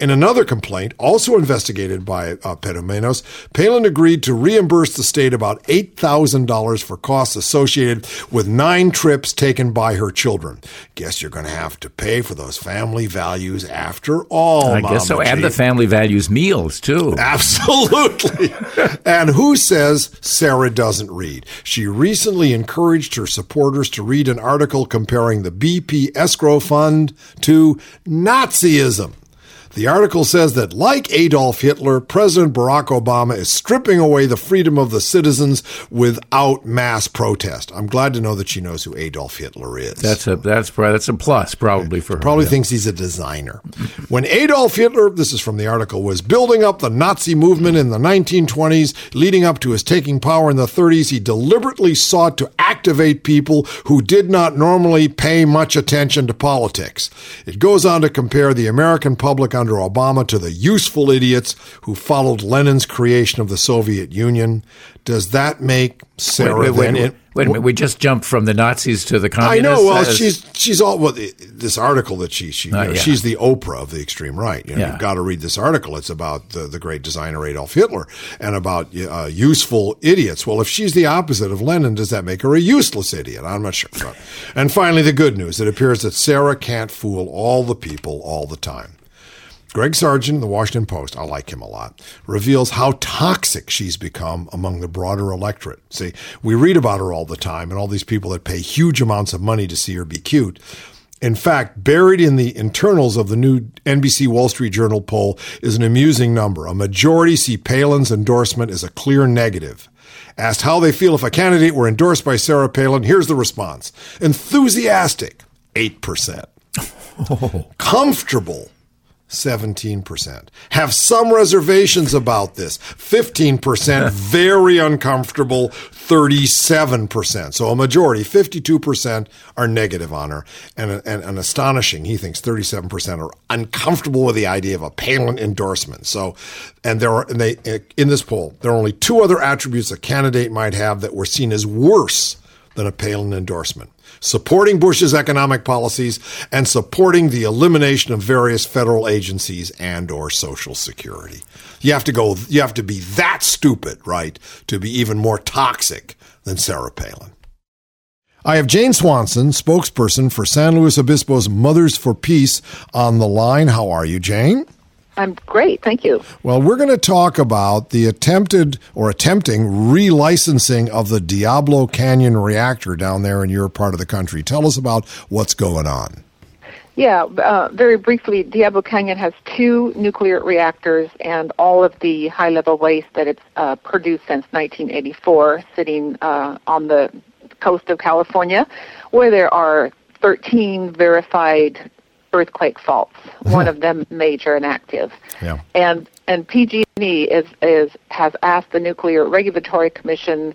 In another complaint, also investigated by uh, Petumenos, Palin agreed to reimburse the state about $8,000 for costs associated with nine trips taken by her children. Guess you're going to have to pay for those family values after all. I guess so. Mama And the family values meals, too. Absolutely. and who says Sarah doesn't read? She recently encouraged her supporters to read an article comparing the BP escrow fund to Nazism. The article says that, like Adolf Hitler, President Barack Obama is stripping away the freedom of the citizens without mass protest. I'm glad to know that she knows who Adolf Hitler is. That's a that's that's a plus probably for her. Probably Yeah. thinks he's a designer. When Adolf Hitler, this is from the article, was building up the Nazi movement in the 1920s, leading up to his taking power in the 30s, he deliberately sought to activate people who did not normally pay much attention to politics. It goes on to compare the American public under Obama to the useful idiots who followed Lenin's creation of the Soviet Union. Does that make Sarah Wait, wait, wait, wait a minute. We just jumped from the Nazis to the communists. I know. Well, is- she's she's all well. This article that she she you know, yeah. she's the Oprah of the extreme right. You know, Yeah. You've got to read this article. It's about the, the great designer Adolf Hitler and about uh, useful idiots. Well, if she's the opposite of Lenin, does that make her a useless idiot? I'm not sure. And finally, the good news: it appears that Sarah can't fool all the people all the time. Greg Sargent in the Washington Post, I like him a lot, reveals how toxic she's become among the broader electorate. See, we read about her all the time and all these people that pay huge amounts of money to see her be cute. In fact, buried in the internals of the new NBC Wall Street Journal poll is an amusing number. A majority see Palin's endorsement as a clear negative. Asked how they feel if a candidate were endorsed by Sarah Palin, here's the response enthusiastic, 8%. Comfortable, 17%. Have some reservations about this. 15% very uncomfortable, 37%. So a majority, 52% are negative on her. And, and, and astonishing, he thinks 37% are uncomfortable with the idea of a Palin endorsement. So, and there are, and they, in this poll, there are only two other attributes a candidate might have that were seen as worse than a Palin endorsement. Supporting Bush's economic policies and supporting the elimination of various federal agencies and or social security. You have to go you have to be that stupid, right, to be even more toxic than Sarah Palin. I have Jane Swanson, spokesperson for San Luis Obispo's Mothers for Peace on the line. How are you, Jane? I'm great, thank you. Well, we're going to talk about the attempted or attempting relicensing of the Diablo Canyon reactor down there in your part of the country. Tell us about what's going on. Yeah, uh, very briefly, Diablo Canyon has two nuclear reactors and all of the high level waste that it's uh, produced since 1984 sitting uh, on the coast of California, where there are 13 verified earthquake faults, one of them major and active. Yeah. And and PG&E is is has asked the Nuclear Regulatory Commission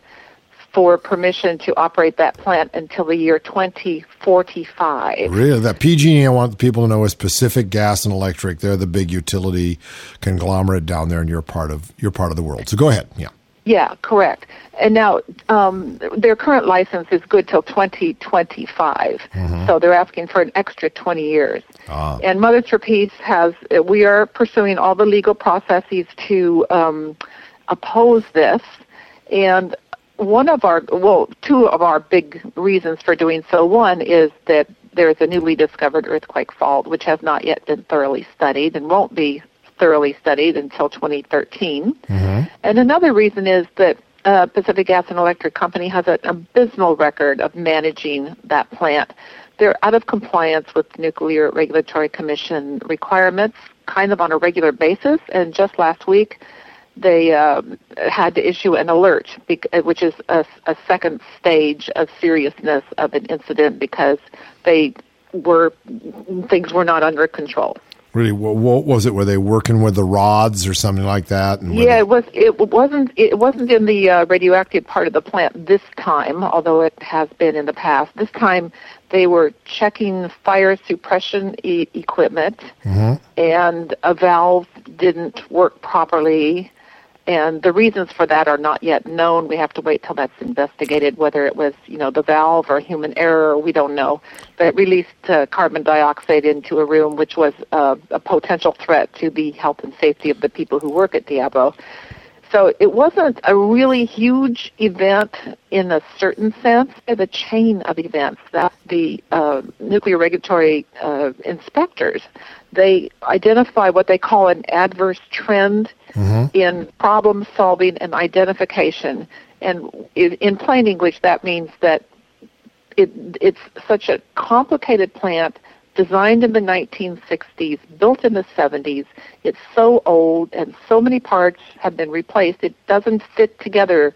for permission to operate that plant until the year 2045. Really, that PG&E, I want the people to know is Pacific Gas and Electric. They're the big utility conglomerate down there in your part of your part of the world. So go ahead. Yeah. Yeah, correct. And now um, their current license is good till 2025, so they're asking for an extra 20 years. Ah. And Mother Peace has we are pursuing all the legal processes to um, oppose this, and one of our well, two of our big reasons for doing so. One is that there's a newly discovered earthquake fault which has not yet been thoroughly studied and won't be thoroughly studied until 2013. And another reason is that uh, Pacific Gas and Electric Company has an abysmal record of managing that plant. They're out of compliance with Nuclear Regulatory Commission requirements kind of on a regular basis. And just last week, they um, had to issue an alert, uh, which is a, a second stage of seriousness of an incident because they were things were not under control. Really, what, what was it? Were they working with the rods or something like that? And Yeah, they- it was. It wasn't. It wasn't in the uh, radioactive part of the plant this time, although it has been in the past. This time, they were checking fire suppression e- equipment, and a valve didn't work properly, and the reasons for that are not yet known. We have to wait till that's investigated, whether it was, you know, the valve or human error, we don't know. But it released uh, carbon dioxide into a room, which was uh, a potential threat to the health and safety of the people who work at Diablo. So it wasn't a really huge event in a certain sense. It's a chain of events that the uh, nuclear regulatory uh, inspectors they identify what they call an adverse trend mm-hmm. in problem solving and identification. And in plain English, that means that it, it's such a complicated plant designed in the 1960s, built in the 70s. It's so old and so many parts have been replaced, it doesn't fit together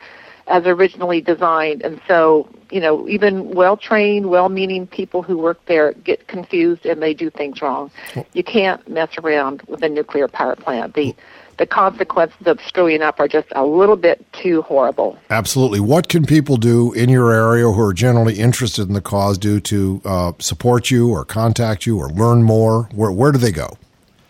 as originally designed. And so, you know, even well trained, well meaning people who work there get confused and they do things wrong. You can't mess around with a nuclear power plant. The the consequences of screwing up are just a little bit too horrible. Absolutely. What can people do in your area who are generally interested in the cause do to uh, support you or contact you or learn more? Where, where do they go?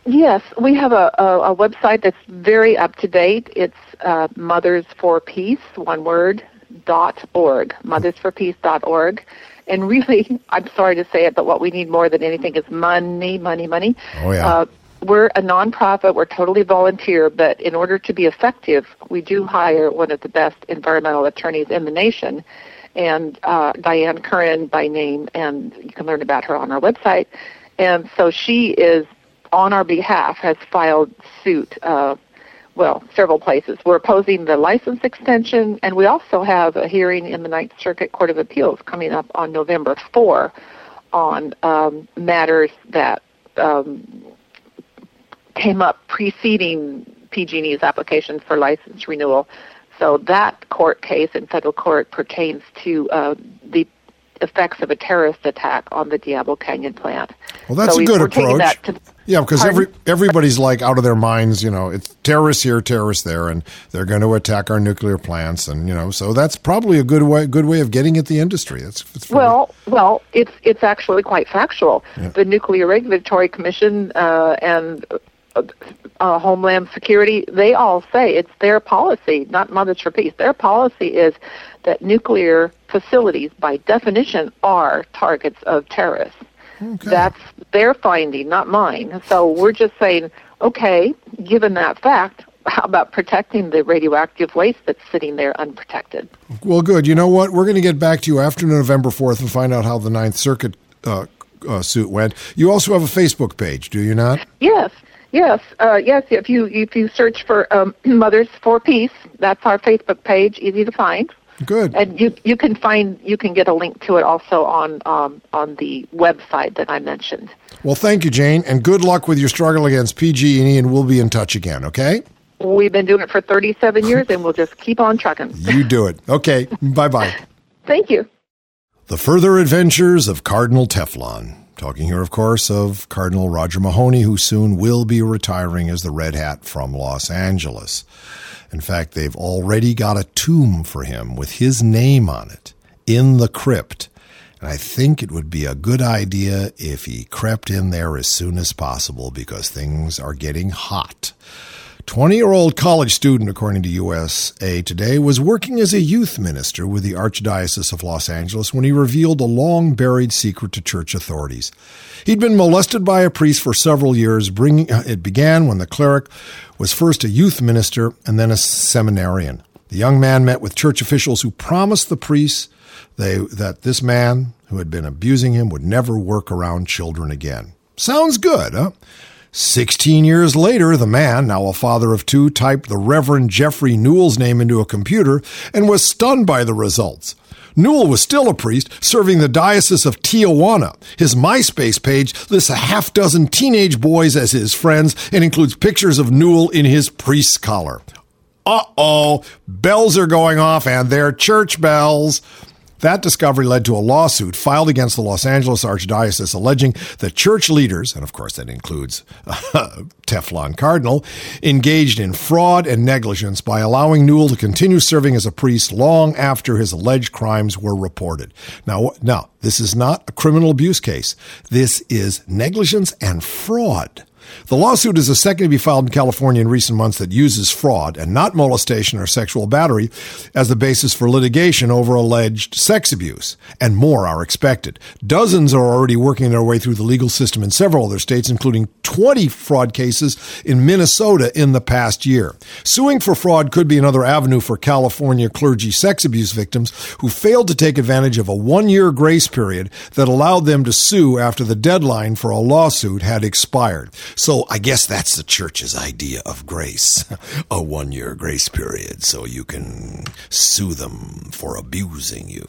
Yes, we have a, a, a website that's very up to date. It's uh, Mothers for Peace, one word, dot org, mothersforpeace.org. And really, I'm sorry to say it, but what we need more than anything is money, money, money. Oh, yeah. Uh, we're a nonprofit. We're totally volunteer, but in order to be effective, we do hire one of the best environmental attorneys in the nation, and uh, Diane Curran by name, and you can learn about her on our website. And so she is on our behalf has filed suit. Uh, well, several places. We're opposing the license extension, and we also have a hearing in the Ninth Circuit Court of Appeals coming up on November 4 on um, matters that um, came up preceding PG&E's application for license renewal. So that court case in federal court pertains to uh, the effects of a terrorist attack on the Diablo Canyon plant. Well, that's so a good approach. To, yeah, because every everybody's like out of their minds. You know, it's terrorists here, terrorists there, and they're going to attack our nuclear plants, and you know, so that's probably a good way good way of getting at the industry. That's, that's well, well, it's it's actually quite factual. Yeah. The Nuclear Regulatory Commission uh, and uh, Homeland Security, they all say it's their policy, not Mothers for Peace. Their policy is that nuclear facilities, by definition, are targets of terrorists. Okay. That's their finding, not mine. So we're just saying, okay, given that fact, how about protecting the radioactive waste that's sitting there unprotected? Well, good. You know what? We're going to get back to you after November 4th and find out how the Ninth Circuit uh, uh, suit went. You also have a Facebook page, do you not? Yes. Yes, uh, yes. If you if you search for um, Mothers for Peace, that's our Facebook page. Easy to find. Good. And you you can find you can get a link to it also on um, on the website that I mentioned. Well, thank you, Jane, and good luck with your struggle against PG&E, and we'll be in touch again. Okay. We've been doing it for 37 years, and we'll just keep on trucking. you do it. Okay. bye bye. Thank you. The further adventures of Cardinal Teflon. Talking here, of course, of Cardinal Roger Mahony, who soon will be retiring as the Red Hat from Los Angeles. In fact, they've already got a tomb for him with his name on it in the crypt. And I think it would be a good idea if he crept in there as soon as possible because things are getting hot. 20 year old college student, according to USA Today, was working as a youth minister with the Archdiocese of Los Angeles when he revealed a long buried secret to church authorities. He'd been molested by a priest for several years. Bringing, uh, it began when the cleric was first a youth minister and then a seminarian. The young man met with church officials who promised the priest they, that this man who had been abusing him would never work around children again. Sounds good, huh? Sixteen years later, the man, now a father of two, typed the Reverend Jeffrey Newell's name into a computer and was stunned by the results. Newell was still a priest serving the Diocese of Tijuana. His MySpace page lists a half dozen teenage boys as his friends and includes pictures of Newell in his priest's collar. Uh oh, bells are going off, and they're church bells. That discovery led to a lawsuit filed against the Los Angeles Archdiocese alleging that church leaders, and of course that includes uh, Teflon Cardinal, engaged in fraud and negligence by allowing Newell to continue serving as a priest long after his alleged crimes were reported. Now, now, this is not a criminal abuse case. This is negligence and fraud. The lawsuit is the second to be filed in California in recent months that uses fraud and not molestation or sexual battery as the basis for litigation over alleged sex abuse. And more are expected. Dozens are already working their way through the legal system in several other states, including 20 fraud cases in Minnesota in the past year. Suing for fraud could be another avenue for California clergy sex abuse victims who failed to take advantage of a one year grace period that allowed them to sue after the deadline for a lawsuit had expired. So I guess that's the church's idea of grace a one year grace period so you can sue them for abusing you.